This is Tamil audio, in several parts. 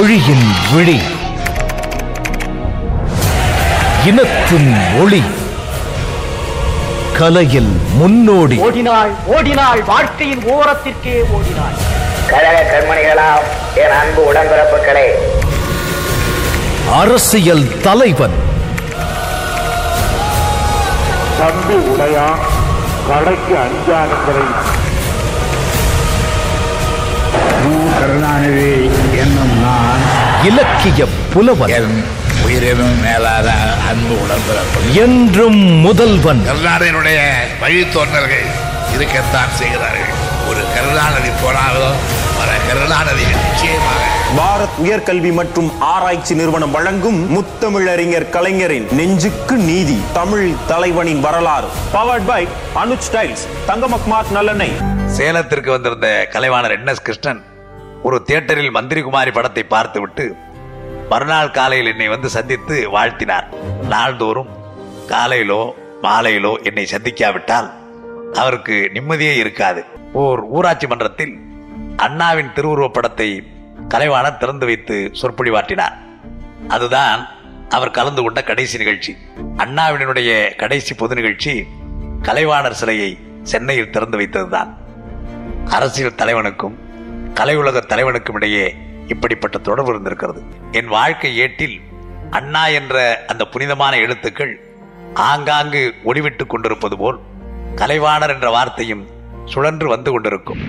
மொழியின் விழி. இனத்தின் ஒளி. கலையில் முன்னோடி. ஓடினாள் ஓடினாள் வாழ்க்கையின் ஓரத்திற்கே ஓடினாள். கழக கண்மணிகளாம் என் அன்பு உடன்பிறப்புகளே. அரசியல் தலைவன். தம்பி உடையா கடைக்கு அஞ்சானங்களை. கருணாநிதி என்னும் இலக்கிய புலவன். உயிரினும் மேலான அன்பு உடன்பிறப்பு என்றும் முதல்வன். கருணாநிதியினுடைய வழித்தோன்றல்கள் இருக்கத்தான் செய்கிறார்கள். ஒரு கருணாநிதி போனாலும் பல கருணாநிதி நிச்சயமாக. பாரத் உயர்கல்வி மற்றும் ஆராய்ச்சி நிறுவனம் வழங்கும் முத்தமிழறிஞர் கலைஞரின் நெஞ்சுக்கு நீதி தமிழ் தலைவனின் வரலாறு. பவர்ட் பை அனுஜ் ஸ்டைல்ஸ் தங்கமக்மார்க் நல்லெண்ணெய். சேலத்திற்கு வந்திருந்த கலைவாணர் என் எஸ் கிருஷ்ணன் ஒரு தியேட்டரில் மந்திரிகுமாரி படத்தை பார்த்துவிட்டு மறுநாள் காலையில் என்னை வந்து சந்தித்து வாழ்த்தினார். நாள்தோறும் காலையிலோ மாலையிலோ என்னை சந்திக்காவிட்டால் அவருக்கு நிம்மதியே இருக்காது. ஓர் ஊராட்சி மன்றத்தில் அண்ணாவின் திருவுருவப் படத்தை கலைவாணர் திறந்து வைத்து சொற்பொழிவாற்றினார். அதுதான் அவர் கலந்து கொண்ட கடைசி நிகழ்ச்சி. அண்ணாவினுடைய கடைசி பொது நிகழ்ச்சி கலைவாணர் சிலையை சென்னையில் திறந்து வைத்ததுதான். அரசியல் தலைவனுக்கும் கலையுலக தலைவனுக்கும் இடையே இப்படிப்பட்ட தொடர்பு இருந்திருக்கிறது. என் வாழ்க்கை ஏட்டில் அண்ணா என்ற அந்த புனிதமான எழுத்துக்கள் ஆங்காங்கு ஒளிவிட்டுக் கொண்டிருப்பது போல் கலைவாணர் என்ற வார்த்தையும் சுழன்று வந்து கொண்டிருக்கும்.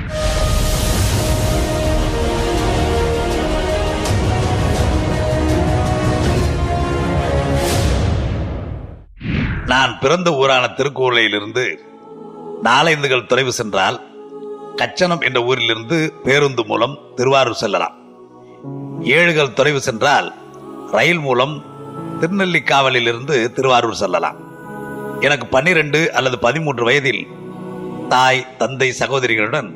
நான் பிறந்த ஊரான திருக்கோவிலையிலிருந்து நாலைந்துகள் தொலைவு சென்றால் கச்சனம் என்ற ஊரிலிருந்து பேருந்து மூலம் திருவாரூர் செல்லலாம். ஏழுகள் தொலைவு சென்றால் ரயில் மூலம் திருநெல்லிக்காவலிலிருந்து திருவாரூர் செல்லலாம். எனக்கு பன்னிரண்டு அல்லது பதிமூன்று வயதில் தாய் தந்தை சகோதரிகளுடன்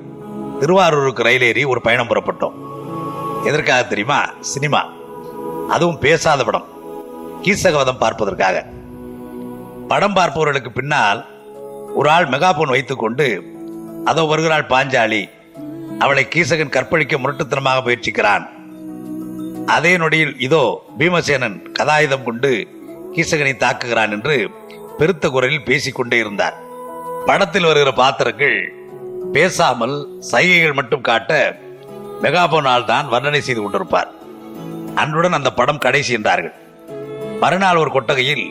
திருவாரூருக்கு ரயில் ஏறி ஒரு பயணம் புறப்பட்டோம். எதற்காக தெரியுமா? சினிமா. அதுவும் பேசாத படம். கீசகவதம் பார்ப்பதற்காக. படம் பார்ப்பவர்களுக்கு பின்னால் ஒரு ஆள் மெகாபோன் வைத்துக்கொண்டு அதோ வருகிறாள் பாஞ்சாலி. அவளை கீசகன் கற்பழிக்க முரட்டுத்தனமாக முயற்சிக்கிறான். அதே நொடியில் இதோ பீமசேனன் கதாயுதம் கொண்டு கீசகனை தாக்குகிறான் என்று பெருத்த குரலில் பேசிக்கொண்டே இருந்தார். படத்தில் வருகிற பாத்திரங்கள் பேசாமல் சைகைகள் மட்டும் காட்ட மெகாபோனால் தான் வர்ணனை செய்து கொண்டிருப்பார். அன்றுடன் அந்த படம் கடைசி என்றார்கள். மறுநாள் ஒரு கொட்டகையில்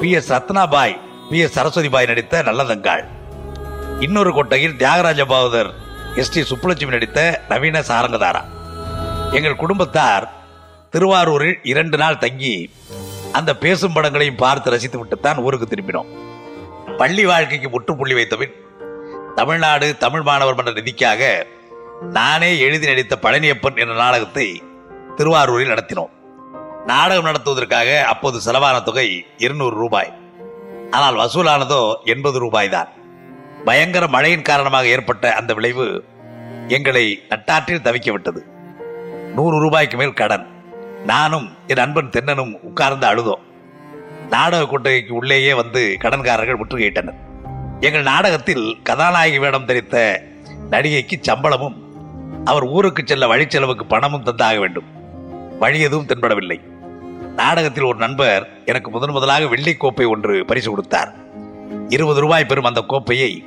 P S Rathnabai P S Saraswathibai நடித்த நல்லதங்காள். இன்னொரு கொட்டையில் தியாகராஜ பாவதர் எஸ் டி சுப்புலட்சுமி நடித்த நவீன சாரங்கதாரா. எங்கள் குடும்பத்தார் திருவாரூரில் இரண்டு நாள் தங்கி அந்த பேசும் படங்களையும் பார்த்து ரசித்து விட்டுத்தான் ஊருக்கு திரும்பினோம். பள்ளி வாழ்க்கைக்கு முற்றுப்புள்ளி வைத்தபின் தமிழ்நாடு தமிழ் மாணவர் மன்ற நிதிக்காக நானே எழுதி நடித்த பழனியப்பன் என்ற நாடகத்தை திருவாரூரில் நடத்தினோம். நாடகம் நடத்துவதற்காக அப்போது செலவான தொகை இருநூறு ரூபாய். ஆனால் வசூலானதோ எண்பது ரூபாய் தான் பயங்கர மழையின் காரணமாக ஏற்பட்ட அந்த விளைவு எங்களை நட்டாற்றில் தவிக்க விட்டது. நூறு ரூபாய்க்கு மேல் கடன். நானும் என் அன்பன் தென்னனும் உட்கார்ந்து அழுதோம். நாடக கொட்டகைக்கு உள்ளேயே வந்து கடன்காரர்கள் முற்றுகையிட்டனர். எங்கள் நாடகத்தில் கதாநாயகி வேடம் தரித்த நடிகைக்கு சம்பளமும் அவர் ஊருக்கு செல்ல வழிச்செலவுக்கு பணமும் தந்தாக வேண்டும். வழி எதுவும் தென்படவில்லை. நாடகத்தில் ஒரு நண்பர் எனக்கு முதன் முதலாக வெள்ளி கோப்பை ஒன்று பரிசு கொடுத்தார். இருபது ரூபாய் பெறும் அந்த கோப்பையை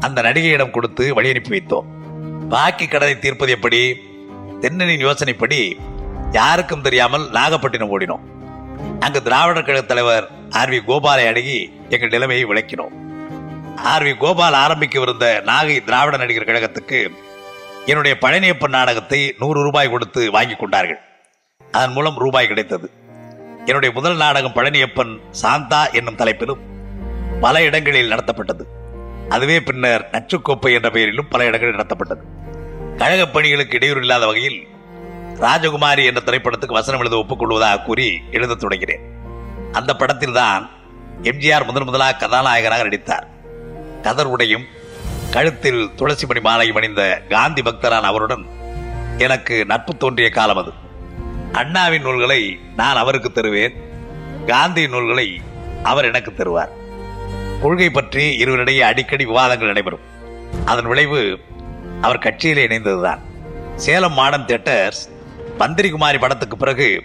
அந்த நடிகையிடம் கொடுத்து வழி அனுப்பி வைத்தோம். பாக்கி கடனை தீர்ப்பது எப்படி? தென்னனின் யோசனைப்படி யாருக்கும் தெரியாமல் நாகப்பட்டினம் ஓடினோம். அங்கு திராவிடர் கழக தலைவர் ஆர் வி கோபாலை அணுகி எங்கள் நிலைமையை விளக்கினோம். ஆர் வி கோபால் ஆரம்பிக்கவிருந்த நாகை திராவிட நடிகர் கழகத்துக்கு என்னுடைய பழனியப்பன் நாடகத்தை நூறு ரூபாய் கொடுத்து வாங்கி கொண்டார்கள். அதன் மூலம் ரூபாய் கிடைத்தது. என்னுடைய முதல் நாடகம் பழனியப்பன் சாந்தா என்னும் தலைப்பிலும் பல இடங்களில் நடத்தப்பட்டது. அதுவே பின்னர் நச்சுக்கோப்பை என்ற பெயரிலும் பல இடங்களில் நடத்தப்பட்டது. கழக பணிகளுக்கு இடையூறு இல்லாத வகையில் ராஜகுமாரி என்ற திரைப்படத்துக்கு வசனம் எழுத ஒப்புக்கொள்வதாக கூறி எழுதத் தொடங்கினேன். அந்த படத்தில் தான் எம்ஜிஆர் முதன் முதலாக கதாநாயகனாக நடித்தார். கதர் உடையும் கழுத்தில் துளசிமணி மாலையும் அணிந்த காந்தி பக்தரான அவருடன் எனக்கு நட்பு தோன்றிய காலம் அது. அண்ணாவின் நூல்களை நான் அவருக்கு தருவேன் காந்தியின் நூல்களை அவர் எனக்கு தருவார். கொள்கை பற்றி இருவரிடையே அடிக்கடி விவாதங்கள் நடைபெறும். அதன் விளைவு அவர் கட்சியில் இணைந்ததுதான். சேலம் மாடம் தியேட்டர்ஸ் மந்திரிகுமாரி படத்துக்கு பிறகு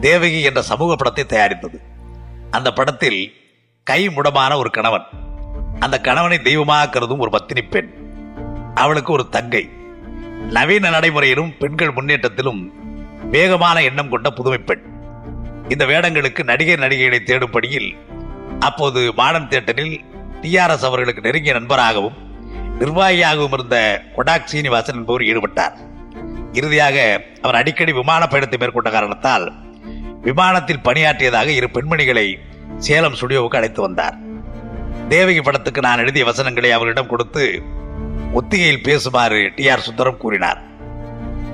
தேவகி என்ற சமூக படத்தை தயாரித்தது. அந்த படத்தில் கை முடமான ஒரு கணவன். அந்த கணவனை தெய்வமாக கருதும் ஒரு பத்தினி பெண். அவளுக்கு ஒரு தங்கை. நவீன நடைமுறையிலும் பெண்கள் முன்னேற்றத்திலும் வேகமான எண்ணம் கொண்ட புதுமை பெண். இந்த வேடங்களுக்கு நடிகர் நடிகைகளை தேடும் பணியில் அப்போது மாடர்ன் தியேட்டரில் டிஆர்எஸ் அவர்களுக்கு நெருங்கிய நண்பராகவும் நிர்வாகியாகவும் இருந்த கொடாக் சீனிவாசன் என்பவர் ஈடுபட்டார். இறுதியாக அவர் அடிக்கடி விமான பயணத்தை மேற்கொண்ட காரணத்தால் விமானத்தில் பணியாற்றியதாக இரு பெண்மணிகளை சேலம் ஸ்டுடியோவுக்கு அழைத்து வந்தார். தேவகி படத்துக்கு நான் எழுதிய வசனங்களை அவர்களிடம் கொடுத்து ஒத்திகையில் பேசுமாறு டி ஆர் சுந்தரம் கூறினார்.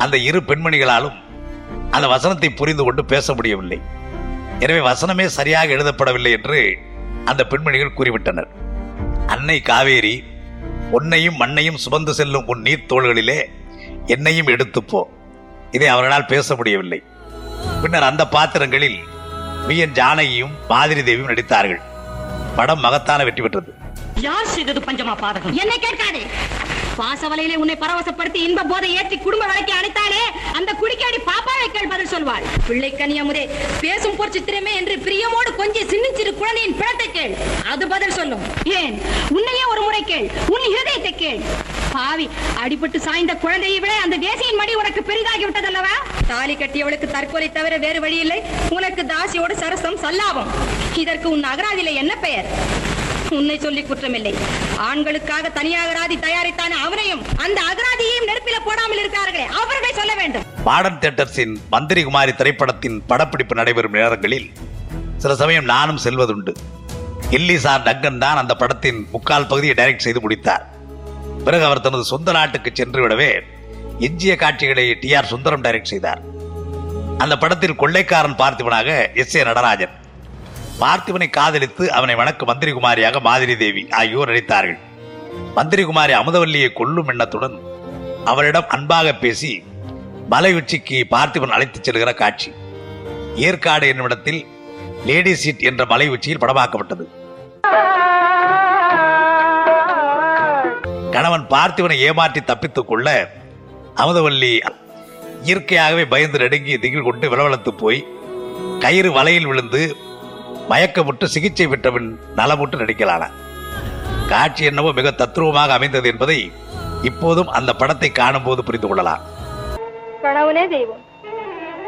அந்த இரு பெண்மணிகளாலும் அந்த வசனத்தை புரிந்து கொண்டு பேச முடியவில்லை. எனவே வசனமே சரியாக எழுதப்படவில்லை என்று அந்த பெண்மணிகள் கூறிவிட்டனர். அன்னை காவேரி உன்னையும் மண்ணையும் சுமந்து செல்லும் உன் நீர்த்தோள்களிலே என்னையும் எடுத்துப்போ இதை அவர்களால் பேச முடியவில்லை. பின்னர் அந்த பாத்திரங்களில் வி என் ஜானகியும் மாதிரி தேவியும் நடித்தார்கள். படம் மகத்தான வெற்றி பெற்றது. யார் செய்தது பஞ்சமா பாதகம்? என்னை கேட்காதே. பாசவலையிலே உன்னை பரவசப்படுத்தி இன்ப போதை ஏற்றி குடும்ப வழக்கை அணைத்தானே அந்த குடிக்காடி பாப்பாவை கேள் பதில் சொல்வாள். பிள்ளை கனியமுதே பேசும் போர் சித்திரமே என்று பிரியமோடு கொஞ்சம் சின்னிச்சிறு குழந்தையின் பிணத்தை கேள். அது பதில் சொல்லும். ஏன்? உன்னையே ஒரு முறை கேள். உன் இருதயத்தை கேள். பாவி அடிபட்டு சாய்ந்த குழந்தையை விட அந்த தேசியின் மடி உனக்கு பெரிதாகி விட்டதல்லவா? தாலி கட்டியவளுக்கு தற்கொலை தவிர வேறு வழி இல்லை உனக்கு தாசியோடு சரசம் சல்லாபம். இதற்கு உன் அகராதியில என்ன பெயர்? உன்னை சொல்லி குற்றமில்லை. ஆண்களுக்காக தனியாக ராதி தயாரித்தான அவனையும் அந்த அகராதியையும் நெருப்பில போடாமல் இருக்கிறார்களே அவர்கள் சொல்ல வேண்டும். மாடர்ன் தியேட்டர்ஸின் மந்திரி குமாரி திரைப்படத்தின் படப்பிடிப்பு நடைபெறும் நேரங்களில் சில சமயம் நானும் செல்வதுண்டு. இல்லி சார் டங்கன் தான் அந்த படத்தின் முக்கால் பகுதியை டைரக்ட் செய்து முடித்தார். பிறகு அவர் தனது சொந்த நாட்டுக்கு சென்று விடவே எஞ்சிய காட்சிகளை டி ஆர் சுந்தரம் டைரக்ட் செய்தார். அந்த படத்தில் கொள்ளைக்காரன் பார்த்திபனாக எஸ் ஏ நடராஜன். பார்த்திபனை காதலித்து அவனை வணக்க மந்திரி குமாரியாக மாதிரி தேவி ஆகியோர் நடித்தார்கள் மந்திரி குமாரி அமுதவல்லியை கொல்லும் எண்ணத்துடன் அவரிடம் அன்பாக பேசி மலை உச்சிக்கு பார்த்திபன் அழைத்துச் செல்கிற காட்சி. ஏற்காடு என்னுமிடத்தில் லேடி சீட் என்ற மலை உச்சியில் படமாக்கப்பட்டது. கணவன் பார்த்திவனை ஏமாற்றி தப்பித்துக் கொள்ள அமுதவல்லி இயற்கையாகவே பயந்து நடுங்கி திகில் கொண்டு விளவலத்து போய் கயிறு வலையில் விழுந்து மயக்கமுற்று சிகிச்சை பெற்றவன் நலமுற்று நடிக்கலானான் காட்சி என்னவோ மிக தத்ரூபமாக அமைந்தது என்பதை இப்போதும் அந்த படத்தை காணும் போது புரிந்து கொள்ளலாம். கணவனே தெய்வம்.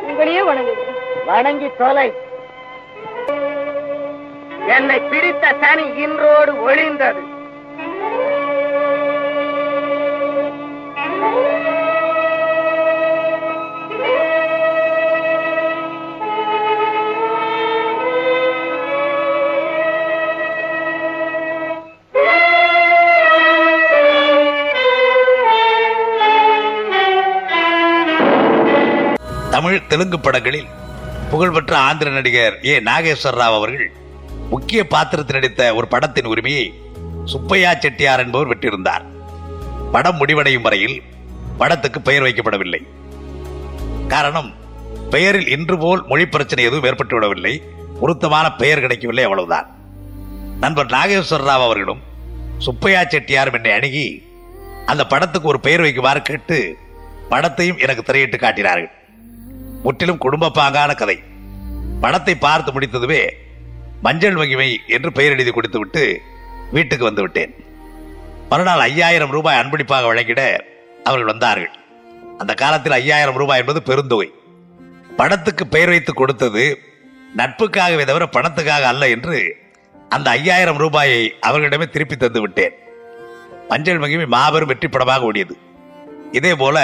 உங்களையே வணங்குகிறேன். வணங்கி தொலை. என்னை பிடித்த சனி இன்றோடு ஒளிந்தது. தமிழ் தெலுங்கு படங்களில் புகழ்பெற்ற ஆந்திர நடிகர் ஏ. நாகேஸ்வர ராவ் அவர்கள் முக்கிய பாத்திரத்தில் நடித்த ஒரு படத்தின் உரிமையை சுப்பையா செட்டியார் என்பவர் விட்டிருந்தார். படம் முடிவடையும் வரையில் படத்துக்கு பெயர் வைக்கப்படவில்லை. காரணம் பெயரில் இன்று போல் மொழி பிரச்சனை எதுவும் ஏற்பட்டு விடவில்லை. பொருத்தமான பெயர் கிடைக்கவில்லை அவ்வளவுதான். நண்பர் நாகேஸ்வர ராவ் அவர்களும் சுப்பையா செட்டியாரும் என்னை அணுகி அந்த படத்துக்கு ஒரு பெயர் வைக்குமாறு கேட்டு படத்தையும் எனக்கு திரையிட்டு காட்டினார்கள். முற்றிலும் குடும்ப பாங்கான கதை. படத்தை பார்த்து முடித்ததுமே மஞ்சள் மகிமை என்று பெயர் எழுதி கொடுத்து விட்டு வீட்டுக்கு வந்து விட்டேன். மறுநாள் ஐயாயிரம் ரூபாய் அன்பளிப்பாக வழங்கிட அவர்கள் வந்தார்கள். அந்த காலத்தில் ஐயாயிரம் ரூபாய் என்பது பெருந்தொகை. படத்துக்கு பெயர் வைத்து கொடுத்தது நட்புக்காகவே தவிர பணத்துக்காக அல்ல என்று அந்த ஐயாயிரம் ரூபாயை அவர்களிடமே திருப்பி தந்து விட்டேன். மஞ்சள் மகிமை மாபெரும் வெற்றி படமாக ஓடியது. இதே போல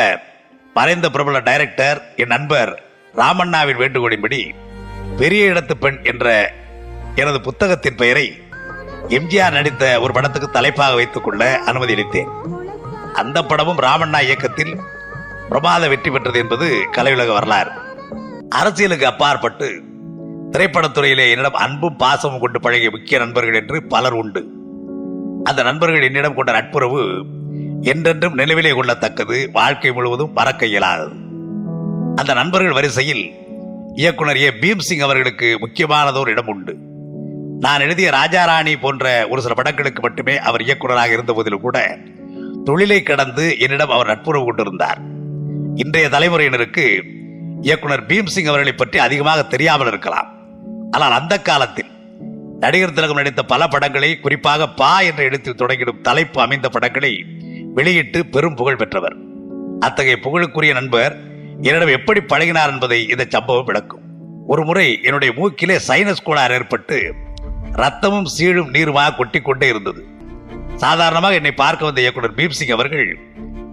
மறைந்த பிரபல டைரக்டர் என் நண்பர் ராமண்ணாவின் வேண்டுகோளின்படி பெரிய இடத்து பெண் என்ற எனது புத்தகத்தின் பெயரை எம்ஜிஆர் நடித்த ஒரு படத்துக்கு தலைப்பாக வைத்துக் கொள்ள அனுமதி அளித்தேன். அந்த படமும் ராமண்ணா இயக்கத்தில் பிரமாத வெற்றி பெற்றது என்பது கலையுலக வரலாறு. அரசியலுக்கு அப்பாற்பட்டு திரைப்படத்துறையிலே என்னிடம் அன்பும் பாசமும் கொண்டு பழகிய முக்கிய நண்பர்கள் என்று பலர் உண்டு. அந்த நண்பர்கள் என்னிடம் கொண்ட நட்புறவு என்றென்றும் நினைவிலே கொள்ளத்தக்கது வாழ்க்கை முழுவதும் மறக்க இயலாதது. அந்த நண்பர்கள் வரிசையில் இயக்குனர் ஏ. பீம்சிங் அவர்களுக்கு முக்கியமானதோர் இடம் உண்டு. நான் எழுதிய ராஜாராணி போன்ற ஒரு சில படங்களுக்கு மட்டுமே அவர் இயக்குனராக இருந்த போதிலும் கூட தொழிலை கடந்து என்னிடம் அவர் நட்புறவு கொண்டிருந்தார். இன்றைய தலைமுறையினருக்கு இயக்குனர் பீம்சிங் அவர்களை பற்றி அதிகமாக தெரியாமல் இருக்கலாம். ஆனால் அந்த காலத்தில் நடிகர் திலகம் நடித்த பல படங்களை குறிப்பாக பா என்ற இடத்தில் தொடங்கிடும் தலைப்பு அமைந்த படங்களை வெளியிட்டு பெரும் புகழ் பெற்றவர். அத்தகைய புகழுக்குரிய நண்பர் என்னிடம் எப்படி பழகினார் என்பதை இந்த சம்பவம் விளக்கும். ஒரு முறை என்னுடைய மூக்கிலே சைனஸ் கோளாறு ஏற்பட்டு ரத்தமும் சீழும் நீருமாக கொட்டி கொண்டே இருந்தது. சாதாரணமாக என்னை பார்க்க வந்த இயக்குனர் பீம்சிங் அவர்கள்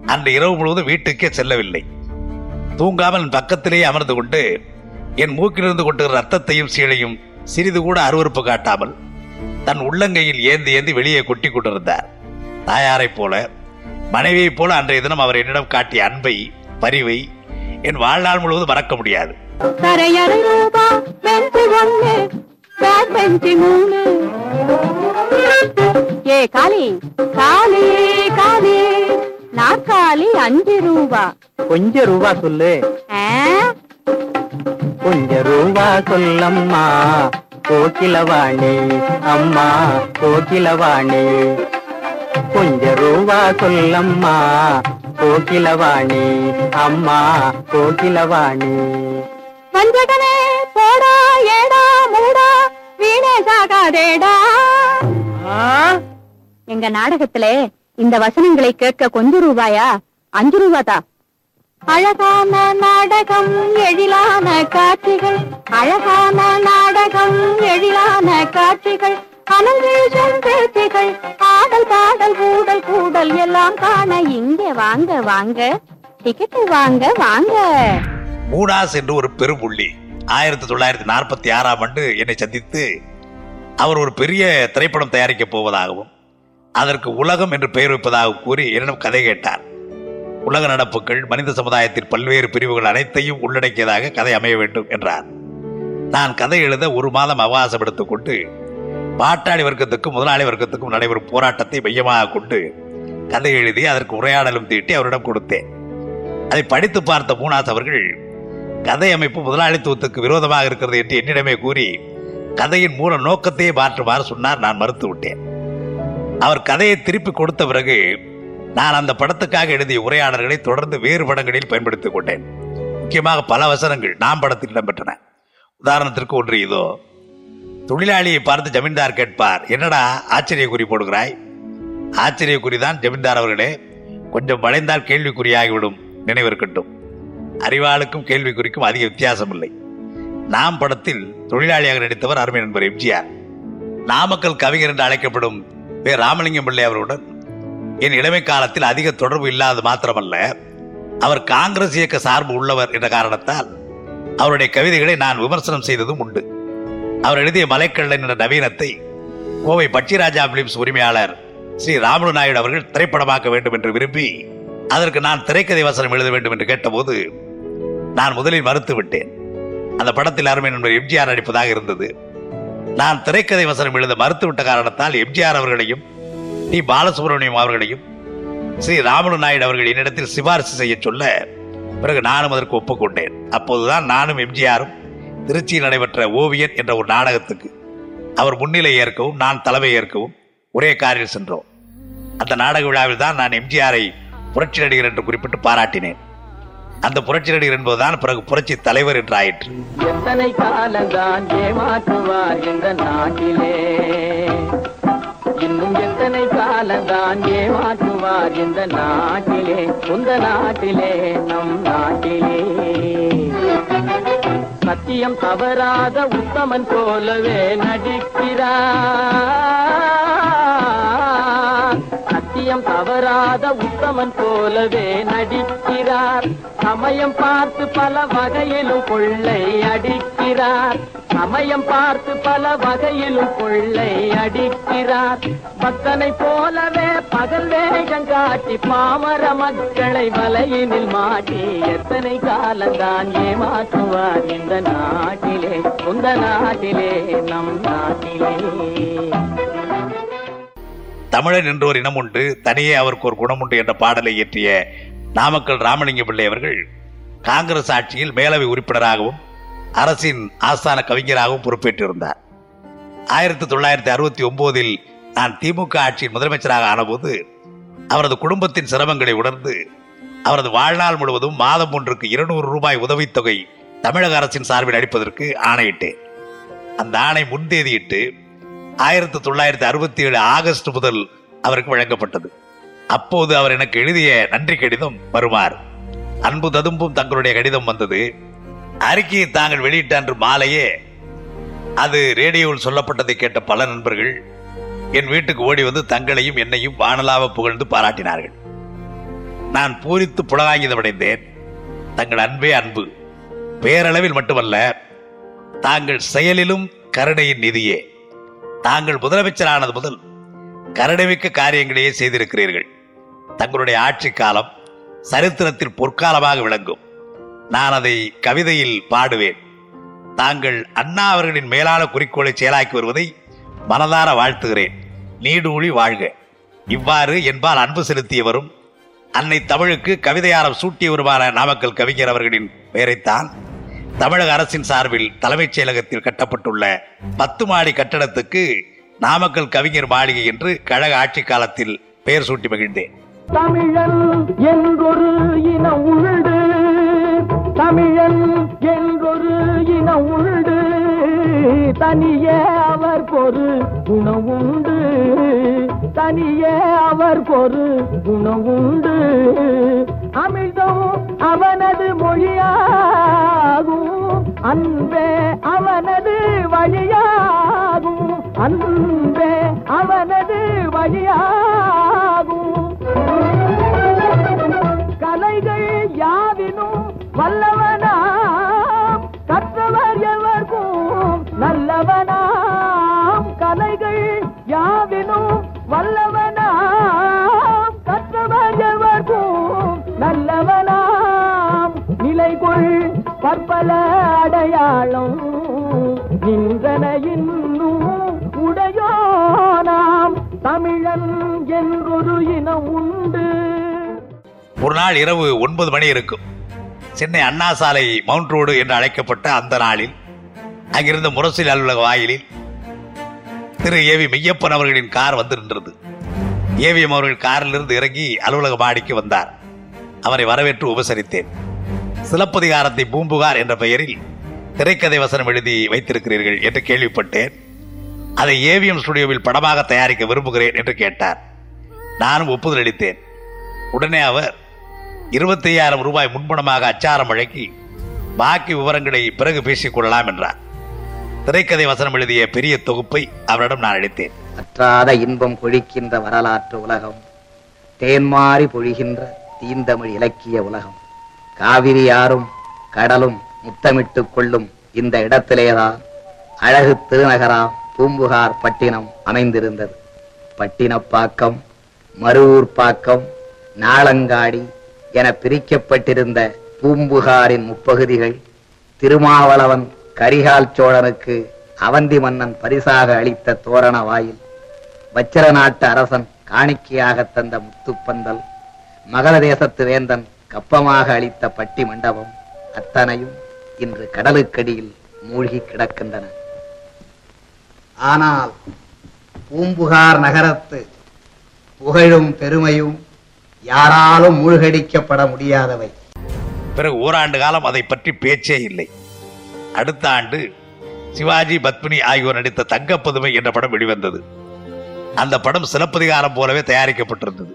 அன்று இரவு முழுவதும் வீட்டுக்கே செல்லவில்லை. தூங்காமல் என் பக்கத்திலேயே அமர்ந்து கொண்டு என் மூக்கிலிருந்து கொண்டு ரத்தத்தையும் சீழையும் சிறிது கூட அருவருப்பு காட்டாமல் தன் உள்ளங்கையில் ஏந்தி ஏந்தி வெளியே கொட்டி கொண்டிருந்தார். தாயாரைப் போல மனைவியைப் போல அன்றைய தினம் அவர் என்னிடம் காட்டிய அன்பை பரிவை என் வாழ்நாள் முழுவதும் மறக்க முடியாது. ஏ காளி காளி காளி நாற்காலி அஞ்சு ரூபா. கொஞ்ச ரூபா சொல்லு? கொஞ்ச ரூபா சொல்லம்மா கோகிலவாணி அம்மா கோகிலவாணி கொஞ்ச ரூபா சொல்லம்மா கோகிலவாணி அம்மா கோகிலவாணி. வஞ்சகனே போடா ஏடா மூடா வீணே சாகாதேடா. எங்க நாடகத்திலே இந்த வசனங்களை கேட்க கொஞ்ச ரூபாயா? அஞ்சு ரூபாதா? அழகான நாடகம் எழிலான காட்சிகள். அழகான நாடகம் எழிலான காட்சிகள். அனந்தேஷன் பேச்சுகள் ஆடல் பாடல் கூடல் கூடல் எல்லாம் காண இங்கே வாங்க வாங்க. டிக்கெட்டு வாங்க வாங்க. மூடாஸ் என்று ஒரு பெரும்புள்ளி ஆயிரத்தி தொள்ளாயிரத்தி நாற்பத்தி ஆறாம் ஆண்டு என்னை சந்தித்து அவர் ஒரு பெரிய திரைப்படம் தயாரிக்கப் போவதாகவும் அதற்கு உலகம் என்று பெயர் வைப்பதாக கூறி என்னிடம் கதை கேட்டார். உலக நடப்புகள் மனித சமுதாயத்தின் பல்வேறு பிரிவுகள் அனைத்தையும் உள்ளடக்கியதாக கதை அமைய வேண்டும் என்றார். நான் கதை எழுத ஒரு மாதம் அவகாசம் எடுத்துக்கொண்டு பாட்டாளி வர்க்கத்துக்கும் முதலாளி வர்க்கத்துக்கும் நடைபெறும் போராட்டத்தை மையமாக கொண்டு கதை எழுதி அதற்கு உரையாடலும் தீட்டி அவரிடம் கொடுத்தேன். அதை படித்து பார்த்த மூனாஸ் அவர்கள் கதை அமைப்பு முதலாளித்துவத்துக்கு விரோதமாக இருக்கிறது என்று என்னிடமே கூறி கதையின் மூல நோக்கத்தையே மாற்றுமாறு சொன்னார் நான் மறுத்து விட்டேன் அவர் கதையை திருப்பி கொடுத்த பிறகு நான் அந்த படத்துக்காக எழுதிய உரையாடல்களை தொடர்ந்து வேறு படங்களில் பயன்படுத்திக் கொண்டேன். முக்கியமாக பல வசனங்கள் நாம் படத்தில் இடம்பெற்றன. உதாரணத்திற்கு ஒன்று இதோ தொழிலாளியை பார்த்து ஜமீன்தார் கேட்பார் என்னடா ஆச்சரிய குறி போடுகிறாய்? ஆச்சரிய குறிதான் ஜமீன்தார் அவர்களே. கொஞ்சம் வளைந்தால் கேள்விக்குறியாகிவிடும் நினைவிருக்கட்டும் அறிவாளுக்கும் கேள்விக்குறிக்கும் அதிக வித்தியாசம் இல்லை நாம் படத்தில் தொழிலாளியாக நடித்தவர் அருமை நண்பர் எம்ஜிஆர். நாமக்கல் கவிஞர் என்று அழைக்கப்படும் வே. ராமலிங்கம் பிள்ளை அவருடன் என் இளமை காலத்தில் அதிக தொடர்பு இல்லாது மாத்திரமல்ல. அவர் காங்கிரஸ் இயக்க சார்பு உள்ளவர் என்ற காரணத்தால் அவருடைய கவிதைகளை நான் விமர்சனம் செய்ததும் உண்டு. அவர் எழுதிய மலைக்கள்ளன் என்ற நவீனத்தை கோவை பட்சிராஜா பிலிம்ஸ் உரிமையாளர் ஸ்ரீ ராமலு நாயுடு அவர்கள் திரைப்படமாக்க வேண்டும் என்று விரும்பி அதற்கு நான் திரைக்கதை வசனம் எழுத வேண்டும் என்று கேட்டபோது நான் முதலில் மறுத்து விட்டேன். அந்த படத்தில் அருமை நண்பர் எம்ஜிஆர் நடிப்பதாக இருந்தது. நான் திரைக்கதை வசனம் எழுத மறுத்துவிட்ட காரணத்தால் எம்ஜிஆர் அவர்களையும் டி பாலசுப்ரமணியம் அவர்களையும் ஸ்ரீ ராமலு நாயுடு அவர்கள் என்னிடத்தில் சிபாரிசு செய்ய சொல்ல பிறகு நானும் அதற்கு ஒப்புக்கொண்டேன். அப்போதுதான் நானும் எம்ஜிஆரும் திருச்சியில் நடைபெற்ற ஓவியன் என்ற ஒரு நாடகத்துக்கு அவர் முன்னிலை ஏற்கவும் நான் தலைமை ஏற்கவும் ஒரே காரில் சென்றோம். அந்த நாடக விழாவில் தான் நான் எம்ஜிஆரை புரட்சி நடிகர் என்று குறிப்பிட்டு பாராட்டினேன். அந்த புரட்சி நடிகர் என்பதுதான் பிறகு புரட்சி தலைவர் என்று ஆயிற்று. எத்தனை காலந்தான் ஏமாற்றுவார் இந்த நாட்டிலே? இன்னும் எத்தனை காலந்தான் ஏமாற்றுவார் இந்த நாட்டிலே? உந்த நாட்டிலே நம் நாட்டிலே. சத்தியம் தவறாத உத்தமன் போலவே நடிக்கிறார். சமயம் தவறாத உத்தமன் போலவே நடிக்கிறார். சமயம் பார்த்து பல வகையிலும் கொள்ளை அடிக்கிறார். சமயம் பார்த்து பல வகையிலும் கொள்ளை அடிக்கிறார். பக்தனை போலவே பகல் வேகம் காட்டி பாமர மக்களை வலையினில் மாட்டி எத்தனை காலந்தான் ஏமாற்றுவார் இந்த நாட்டிலே உந்த நாட்டிலே நம் நாட்டிலே. தமிழன் என்ற ஒரு இனம் உண்டு தனியே அவருக்கு ஒரு குணம் உண்டு என்ற பாடலை இயற்றிய நாமக்கல் ராமலிங்க பிள்ளை அவர்கள் காங்கிரஸ் ஆட்சியில் மேலவை உறுப்பினராகவும் அரசின் ஆஸ்தான கவிஞராகவும் பொறுப்பேற்றிருந்தார். ஆயிரத்தி தொள்ளாயிரத்தி அறுபத்தி ஒன்பதில் நான் திமுக ஆட்சியின் முதலமைச்சராக ஆனபோது அவரது குடும்பத்தின் சிரமங்களை உணர்ந்து அவரது வாழ்நாள் முழுவதும் மாதம் ஒன்றுக்கு இருநூறு ரூபாய் உதவித்தொகை தமிழக அரசின் சார்பில் அளிப்பதற்கு ஆணையிட்டேன். அந்த ஆணை முன்தேதியிட்டு ஆயிரத்தி தொள்ளாயிரத்தி அறுபத்தி ஏழு ஆகஸ்ட் முதல் அவருக்கு வழங்கப்பட்டது. அப்போது அவர் எனக்கு எழுதிய நன்றி கடிதம் வருமாறு. அன்பு ததும்பும் தங்களுடைய கடிதம் வந்தது. அறிக்கையை தாங்கள் வெளியிட்ட அன்று மாலையே அது ரேடியோவில் சொல்லப்பட்டதை கேட்ட பல நண்பர்கள் என் வீட்டுக்கு ஓடி வந்து தங்களையும் என்னையும் வானலாவ புகழ்ந்து பாராட்டினார்கள். நான் பூரித்து புலகாங்கிதமடைந்தேன் தங்கள் அன்பே அன்பு. பேரளவில் மட்டுமல்ல தாங்கள் செயலிலும் கருணையின் நிதியே. தாங்கள் முதலமைச்சரானது முதல் கருணைமிக்க காரியங்களையே செய்திருக்கிறீர்கள். தங்களுடைய ஆட்சி காலம் சரித்திரத்தில் பொற்காலமாக விளங்கும். நான் அதை கவிதையில் பாடுவேன். தாங்கள் அண்ணா அவர்களின் மேலான குறிக்கோளை செயலாக்கி வருவதை மனதார வாழ்த்துகிறேன். நீடூழி வாழ்க. இவ்வாறு என்பால் அன்பு செலுத்தியவரும் அன்னை தமிழுக்கு கவிதையாரம் சூட்டியவருமான நாமக்கல் கவிஞர் அவர்களின் பெயரைத்தான் தமிழக அரசின் சார்பில் தலைமைச் செயலகத்தில் கட்டப்பட்டுள்ள பத்து மாடி கட்டடத்துக்கு நாமக்கல் கவிஞர் மாளிகை என்று கழக ஆட்சி காலத்தில் பெயர் சூட்டி மகிழ்ந்தேன். தமிழன் என்றொரு இனம் உண்டு தமிழன் என்றொரு இனம் உண்டு தனியே அவர் பொரு குணவுண்டு தனியே அவர் பொரு குணவுண்டு அமிழ்தம் அவனது மொழியாகும். அன்பே அவனது வழியாகும். அன்பே அவனது வழியாகும். நாள் இரவு ஒன்பது மணி இருக்கும். சென்னை அண்ணா சாலை மவுண்ட் ரோடு என்று அழைக்கப்பட்ட அந்த நாளில் அங்கிருந்த முரசில் அலுவலக வாயிலில் திரு ஏவி மெய்யப்பன் அவர்களின் கார் வந்து நின்றது. ஏவிஎம் அவர்கள் காரிலிருந்து இறங்கி அலுவலக மாடிக்கு வந்தார். அவரை வரவேற்று உபசரித்தேன். சிலப்பதிகாரத்தை பூம்புகார் என்ற பெயரில் திரைக்கதை வசனம் எழுதி வைத்திருக்கிறீர்கள் என்று கேள்விப்பட்டேன். அதை ஏவிஎம் ஸ்டுடியோவில் படமாக தயாரிக்க விரும்புகிறேன் என்று கேட்டார். நானும் ஒப்புதல் அளித்தேன். உடனே அவர் இருபத்தி ஐயாயிரம் ரூபாய் முன்பணமாக அச்சாரம் வழங்கி பாக்கி விவரங்களை பிறகு பேசிக் கொள்ளலாம் என்றார். திரைக்கதை வசனம் எழுதிய பெரிய தொகுப்பை அவரிடம் நான் அளித்தேன். அற்றாத இன்பம் கொழிக்கின்ற வரலாற்று உலகம் தேன்மாறி பொழிகின்ற தீந்தமிழ் இலக்கிய உலகம். காவிரி ஆறும் கடலும் முத்தமிட்டுக் கொள்ளும் இந்த இடத்திலேதான் அழகு திருநகராம் பூம்புகார் பட்டினம் அமைந்திருந்தது. பட்டினப்பாக்கம் மருவூர் பாக்கம் நாளங்காடி என பிரிக்கப்பட்டிருந்த பூம்புகாரின் முப்பகுதிகள் திருமாவளவன் கரிகால் சோழனுக்கு அவந்தி மன்னன் பரிசாக அளித்த தோரண வாயில் வச்சிர நாட்டு அரசன் காணிக்கையாக தந்த முத்துப்பந்தல் மகள தேசத்து வேந்தன் கப்பமாக அளித்த பட்டி மண்டபம் அத்தனையும் இன்று கடலுக்கடியில் மூழ்கி கிடக்கின்றன. ஆனால் பூம்புகார் நகரத்து புகழும் பெருமையும் யாராலும் மூழ்கடிக்கப்பட முடியாதவை. பிறகு ஓராண்டு காலம் அதை பற்றி பேச்சே இல்லை. அடுத்த ஆண்டு சிவாஜி பத்மினி ஆகியோர் நடித்த தங்கப்பதுமை என்ற படம் வெளிவந்தது. அந்த படம் சிலப்பதிகாரம் போலவே தயாரிக்கப்பட்டிருந்தது.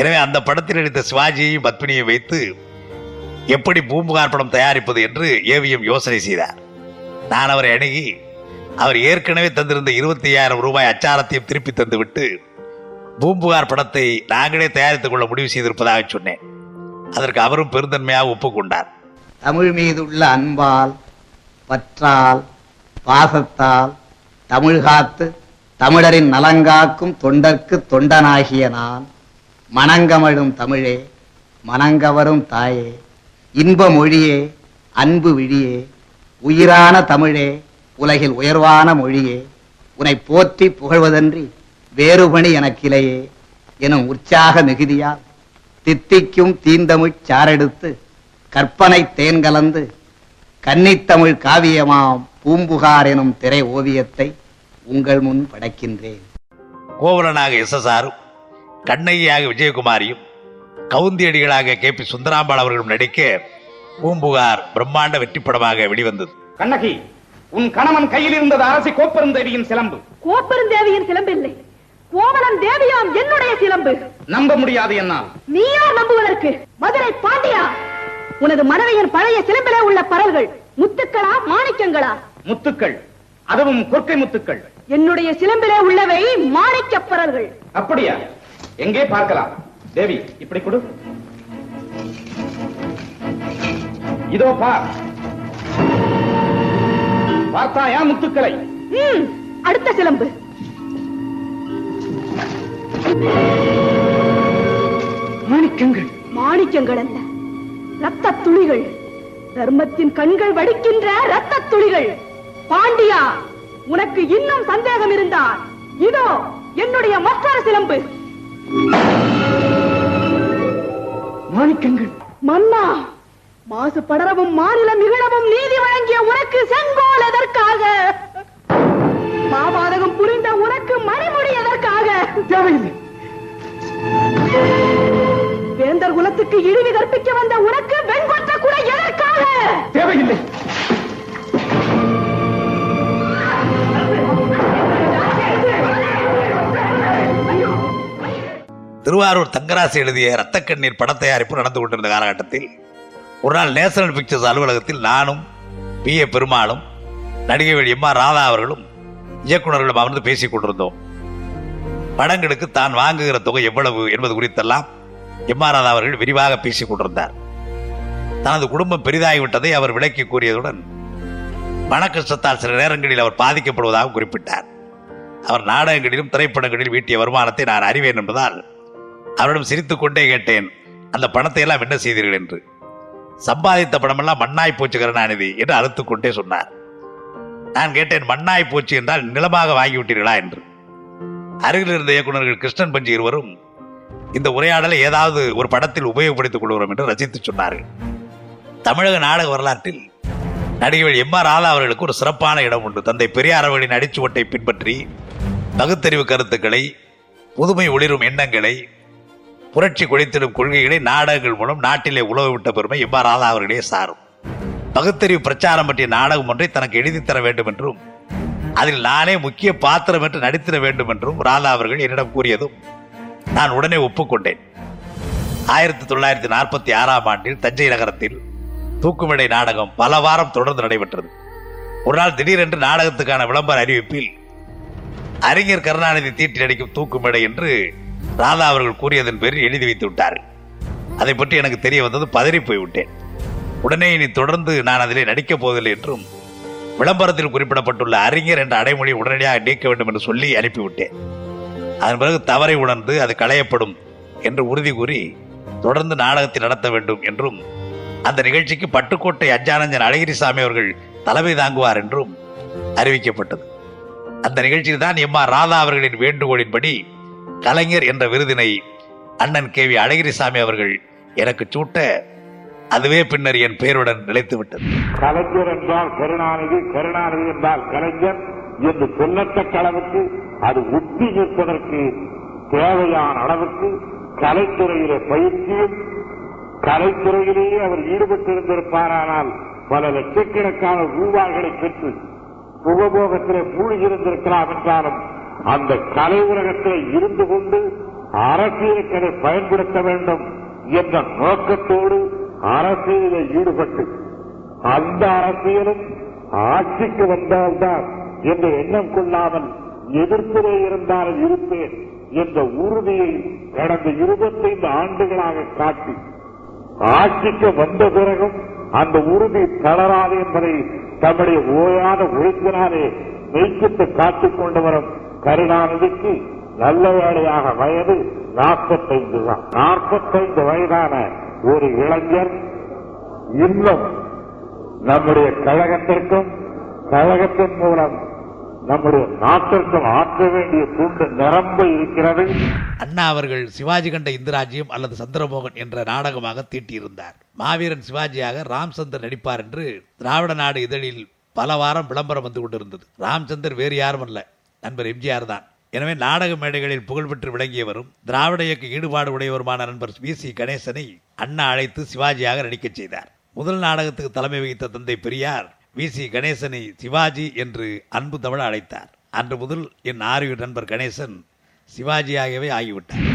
எனவே அந்த படத்தில் நடித்த சிவாஜியையும் பத்மினியை வைத்து எப்படி பூம்புகார் படம் தயாரிப்பது என்று ஏவிஎம் யோசனை செய்தார். நான் அவரை அணுகி அவர் ஏற்கனவே தந்திருந்த இருபத்தி ஐயாயிரம் ரூபாய் அச்சாரத்தையும் திருப்பி தந்துவிட்டு பூம்புகார் படத்தை நாங்களே தயாரித்துக் கொள்ள முடிவு செய்திருப்பதாக சொன்னேன். அதற்கு அவரும் பெருந்தன்மையாக ஒப்புக்கொண்டார் தமிழ் மீதுள்ள அன்பால் பற்றால் பாசத்தால் தமிழ் காத்து தமிழரின் நலங்காக்கும் தொண்டர்க்கு தொண்டனாகிய நான் மணங்கமழும் தமிழே மனங்கவரும் தாயே இன்ப மொழியே அன்பு விழியே உயிரான தமிழே உலகில் உயர்வான மொழியே உனை போற்றி புகழ்வதன்றி வேறுபணி எனக்கிலையே எனும் உற்சாக மிகுதியால் தித்திக்கும் தீந்தமிழ் சாரெடுத்து கற்பனை தேன் கலந்து கன்னித்தமிழ் காவியமாம் பூம்புகார் எனும் திரை ஓவியத்தை உங்கள் முன் படைக்கின்றேன். கோவலனாக எஸ்எஸ்ஆரும் கண்ணையாக விஜயகுமாரியும் கவுந்தியடிகளாக கே பி சுந்தராம்பாள் அவர்களும் நடிக்க பூம்புகார் பிரம்மாண்ட வெற்றிப்படமாக வெளிவந்தது. கண்ணகி உன் கணவன் கையில் இருந்தது அரசி கோப்பெருந்தேவியின் சிலம்பு. கோப்பெருந்தேவியின் சிலம்பு இல்லை கோவலன் தேவியாம் என்னுடைய சிலம்பு. நம்ப முடியாது என்னால். நீ யார் நம்புவதற்கு மதுரை பாண்டியா? உனது மனைவியின் பழைய சிலம்பிலே உள்ள பரல்கள் முத்துக்களா மாணிக்கங்களா? முத்துக்கள். அதுவும் கொற்கை முத்துக்கள். என்னுடைய சிலம்பிலே உள்ளவை மாணிக்க பரல்கள். அப்படியா? எங்கே பார்க்கலாம். தேவி இப்படி கொடு. இதோ பார் பார்த்தாயா முத்துக்களை? அடுத்த சிலம்பு. மாணிக்கங்கள். மாணிக்கங்கள் அல்ல. ரத்த துளிகள். தர்மத்தின் கண்கள் வடிக்கின்ற ரத்த துளிகள். பாண்டியா உனக்கு இன்னும் சந்தேகம் இருந்தால் இதோ என்னுடைய மற்றொரு சிலம்பு. மாணிக்கங்கள். மன்னா மாசு படரவும் மாநிலம் இகழவும் நீதி வழங்கிய உனக்கு செங்கோல் எதற்காக? மாபாதகம் புரிந்த உனக்கு மணிமுடி எதற்காக? தேவையில்லை. வேந்தர் குலத்துக்கு இழிவு கற்பிக்க வந்த உனக்கு வெண்கொற்ற கூட எதற்காக? தேவையில்லை. திருவாரூர் தங்கராசு எழுதிய ரத்த கண்ணீர் பட தயாரிப்பு நடந்து கொண்டிருந்த காலகட்டத்தில் ஒரு நாள் நேஷனல் பிக்சர்ஸ் அலுவலகத்தில் நானும் பி ஏ பெருமாளும் நடிகை வேள் எம் ஆர் ராதா அவர்களும் இயக்குநர்களும் அமர்ந்து பேசிக் கொண்டிருந்தோம். படங்களுக்கு தான் வாங்குகிற தொகை எவ்வளவு என்பது குறித்தெல்லாம் எம் அவர்கள் விரிவாக பேசிக் கொண்டிருந்தார். தனது குடும்பம் பெரிதாகிவிட்டதை அவர் விளக்கி கூறியதுடன் மனக்கஷ்டத்தால் சில நேரங்களில் அவர் பாதிக்கப்படுவதாக குறிப்பிட்டார். அவர் நாடகங்களிலும் திரைப்படங்களிலும் ஈட்டிய வருமானத்தை நான் அறிவேன் என்பதால் அவரிடம் சிரித்துக்கொண்டே கேட்டேன் அந்த பணத்தை எல்லாம் என்ன செய்தீர்கள் என்று. சம்பாதித்த பணமெல்லாம் மண்ணாய் போச்சு கருணாநிதி என்று அறுத்துக்கொண்டே சொன்னார். நான் கேட்டேன் மண்ணாய் போச்சு என்றால் நிலமாக வாங்கிவிட்டீர்களா? என்று. அருகில் இருந்த இயக்குநர்கள் கிருஷ்ணன் பஞ்சி இருவரும் இந்த உரையாடலை ஏதாவது ஒரு படத்தில் உபயோகப்படுத்திக் கொள்கிறோம் என்று ரசித்து சொன்னார்கள். தமிழக நாடக வரலாற்றில் நடிகர்கள் எம் ஆர் ராதா அவர்களுக்கு ஒரு சிறப்பான இடம் உண்டு. தந்தை பெரியார் அவர்களின் அடிச்சுவட்டை பின்பற்றி பகுத்தறிவு கருத்துக்களை புதுமை ஒளிரும் எண்ணங்களை புரட்சி கொடித்திடும் கொள்கைகளை நாடகங்கள் மூலம் நாட்டிலே உழவு விட்ட பெருமை எம் ஆர் ராதா அவர்களே சாரும். பகுத்தறிவு பிரச்சாரம் பற்றிய நாடகம் ஒன்றை தனக்கு எழுதித் தர வேண்டும் என்றும் அதில் நானே முக்கிய பாத்திரம் என்று நடித்திட வேண்டும் என்றும் ராலா அவர்கள் என்னிடம் கூறியதும் நான் உடனே ஒப்புக்கொண்டேன். ஆயிரத்தி தொள்ளாயிரத்தி நாற்பத்தி ஆறாம் ஆண்டில் தஞ்சை நகரத்தில் தூக்குமடை நாடகம் பல வாரம் தொடர்ந்து நடைபெற்றது. ஒரு நாள் திடீரென்று நாடகத்துக்கான விளம்பர அறிவிப்பில் அறிஞர் கருணாநிதி தீட்டி நடிக்கும் தூக்குமடை என்று ராதா அவர்கள் கூறியதன் பேரில் எழுதி வைத்து விட்டார்கள். அதை பற்றி எனக்கு தெரிய வந்தது பதறி போய்விட்டேன். உடனே இனி தொடர்ந்து நான் அதிலே நடிக்கப் போவதில்லை என்றும் விளம்பரத்தில் குறிப்பிடப்பட்டுள்ள அறிஞர் என்ற அடைமொழி உடனடியாக நீக்க வேண்டும் என்று சொல்லி அனுப்பிவிட்டேன். அதன் பிறகு தவறை உணர்ந்து அது களையப்படும் என்று உறுதி கூறி தொடர்ந்து நாடகத்தை நடத்த வேண்டும் என்றும் அந்த நிகழ்ச்சிக்கு பட்டுக்கோட்டை அஜானந்தன் அழகிரிசாமி அவர்கள் தலைமை தாங்குவார் என்றும் அறிவிக்கப்பட்டது. அந்த நிகழ்ச்சியில் தான் எம் ஆர் ராதா அவர்களின் வேண்டுகோளின்படி கலைஞர் என்ற விருதினை அண்ணன் கே வி அழகிரிசாமி அவர்கள் எனக்கு சூட்ட அதுவே பின்னர் என் பெயருடன் நிலைத்து விட்டது. கலைஞர் என்றால் கருணாநிதி கருணாநிதி என்றால் கலைஞர் என்று சொல்லத்தக்க அளவுக்கு அது உத்தி நிற்பதற்கு தேவையான அளவுக்கு கலைத்துறையிலே பயிற்சியும் கலைத்துறையிலேயே அவர் ஈடுபட்டிருந்திருப்பாரானால் பல லட்சக்கணக்கான ரூபாய்களை பெற்று சுகபோகத்திலே மூழ்கியிருந்திருக்கலாம் என்றாலும் அந்த கலை உலகத்தில் இருந்து கொண்டு அரசியலுக்கு அதை பயன்படுத்த வேண்டும் என்ற நோக்கத்தோடு அரசியலில் ஈடுபட்டு அந்த அரசியலும் ஆட்சிக்கு வந்தால்தான் என்ற எண்ணம் கொள்ளாமல் எதிர்ப்பிலே இருந்தாலும் இருப்பேன் என்ற உறுதியை கடந்த இருபத்தைந்து ஆண்டுகளாக காட்டி ஆட்சிக்கு வந்த பிறகும் அந்த உறுதி தளராது என்பதை தம்முடைய ஓயான உழைப்பினாலே மெய்ப்பித்து காட்டிக் கொண்டு வரும் கருணாநிதிக்கு நல்ல வேளையாக வயது நாற்பத்தைந்து தான் நாற்பத்தைந்து வயதான ஒரு இளைஞர் இன்னும் நம்முடைய கழகத்திற்கும் கழகத்தின் மூலம் நம்முடைய நாட்டிற்கும் ஆற்ற வேண்டிய தூண்டு நிரம்ப இருக்கிறது. அண்ணா அவர்கள் சிவாஜி கண்ட இந்திராஜ்யம் அல்லது சந்திரமோகன் என்ற நாடகமாக தீட்டியிருந்தார். மாவீரன் சிவாஜியாக ராம்சந்தர் நடிப்பார் என்று திராவிட நாடு இதழில் பல வாரம் விளம்பரம் வந்து கொண்டிருந்தது. ராம்சந்தர் வேறு யாரும் அல்ல. நண்பர் எம்ஜிஆர் தான். எனவே நாடக மேடைகளில் புகழ்பெற்று விளங்கியவரும் திராவிட இயக்க ஈடுபாடு உடையவருமான நண்பர் வி. சி. கணேசனை அண்ணா அழைத்து சிவாஜியாக நடிக்கச் செய்தார். முதல் நாடகத்துக்கு தலைமை வகித்த தந்தை பெரியார் வி. சி. கணேசனை சிவாஜி என்று அன்பு தமிழ அழைத்தார். அன்று முதல் என் ஆரிய நண்பர் கணேசன் சிவாஜியாகவே ஆகிவிட்டார்.